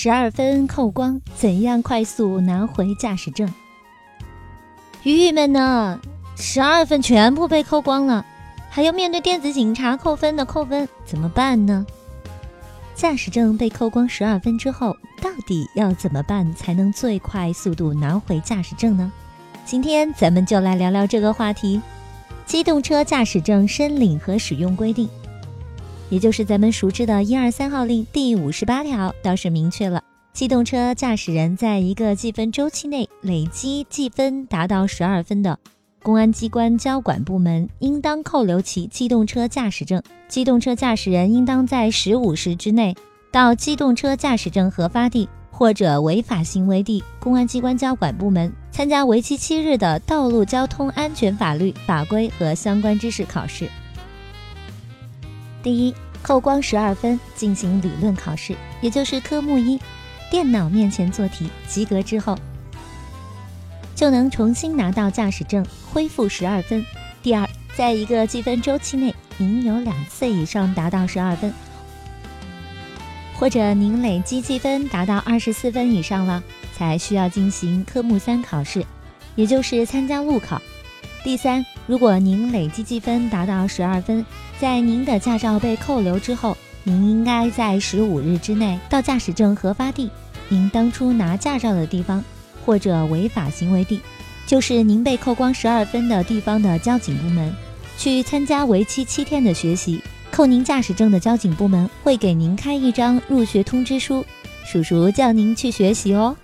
十二分扣光，怎样快速拿回驾驶证？郁闷呢，十二分全部被扣光了，还要面对电子警察扣分的扣分，怎么办呢？驾驶证被扣光十二分之后，到底要怎么办才能最快速度拿回驾驶证呢？今天咱们就来聊聊这个话题：机动车驾驶证申领和使用规定，也就是咱们熟知的一二三号令第五十八条，倒是明确了，机动车驾驶人在一个记分周期内累积记分达到十二分的。公安机关交管部门应当扣留其机动车驾驶证，机动车驾驶人应当在十五时之内到机动车驾驶证核发地或者违法行为地公安机关交管部门参加为期七日的道路交通安全法律法规和相关知识考试。第一，扣光十二分进行理论考试，也就是科目一，电脑面前做题，及格之后。就能重新拿到驾驶证，恢复十二分。第二，在一个计分周期内，您有两次以上达到十二分，或者您累计积分达到二十四分以上了，才需要进行科目三考试，也就是参加路考。第三，如果您累计积分达到十二分，在您的驾照被扣留之后，您应该在十五日之内到驾驶证核发地，您当初拿驾照的地方。或者违法行为地，就是您被扣光十二分的地方的交警部门，去参加为期七天的学习。扣您驾驶证的交警部门会给您开一张入学通知书，叔叔叫您去学习哦。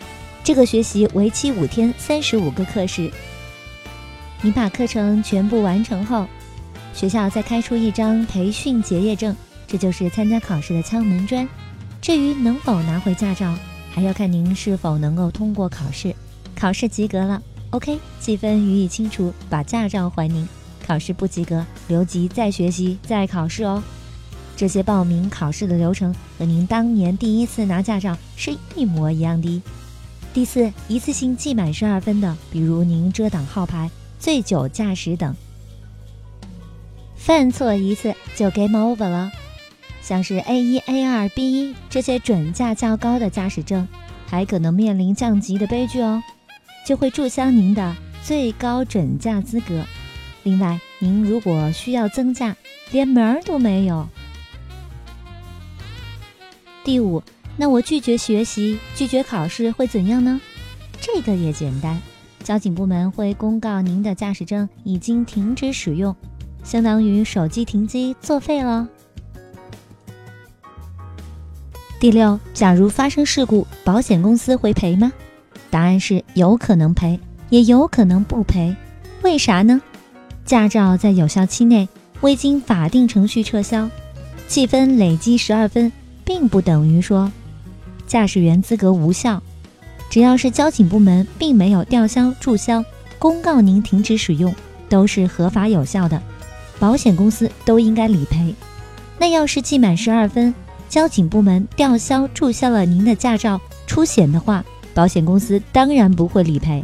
这个学习为期五天，三十五个课时。你把课程全部完成后，学校再开出一张培训结业证，这就是参加考试的敲门砖。至于能否拿回驾照？还要看您是否能够通过考试，考试及格了，OK，积分予以清除，把驾照还您；考试不及格，留级再学习再考试哦。这些报名考试的流程和您当年第一次拿驾照是一模一样的。第四，一次性记满十二分的，比如您遮挡号牌、醉酒驾驶等，犯错一次就 game over 了。像是 A 一、A 二、B 一这些准驾较高的驾驶证，还可能面临降级的悲剧哦，就会注销您的最高准驾资格。另外，您如果需要增驾，连门儿都没有。第五，那我拒绝学习、拒绝考试会怎样呢？这个也简单，交警部门会公告您的驾驶证已经停止使用，相当于手机停机作废了。第六，假如发生事故，保险公司会赔吗？答案是有可能赔，也有可能不赔。为啥呢？驾照在有效期内未经法定程序撤销，记分累积十二分，并不等于说驾驶员资格无效。只要是交警部门并没有吊销、注销、公告您停止使用，都是合法有效的，保险公司都应该理赔。那要是记满十二分，交警部门吊销、注销了您的驾照，出险的话，保险公司当然不会理赔。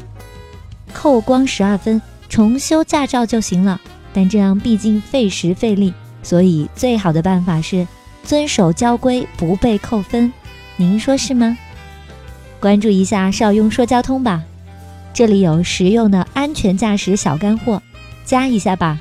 扣光十二分，重修驾照就行了，但这样毕竟费时费力，所以最好的办法是遵守交规，不被扣分。您说是吗？关注一下少雍说交通吧，这里有实用的安全驾驶小干货，加一下吧。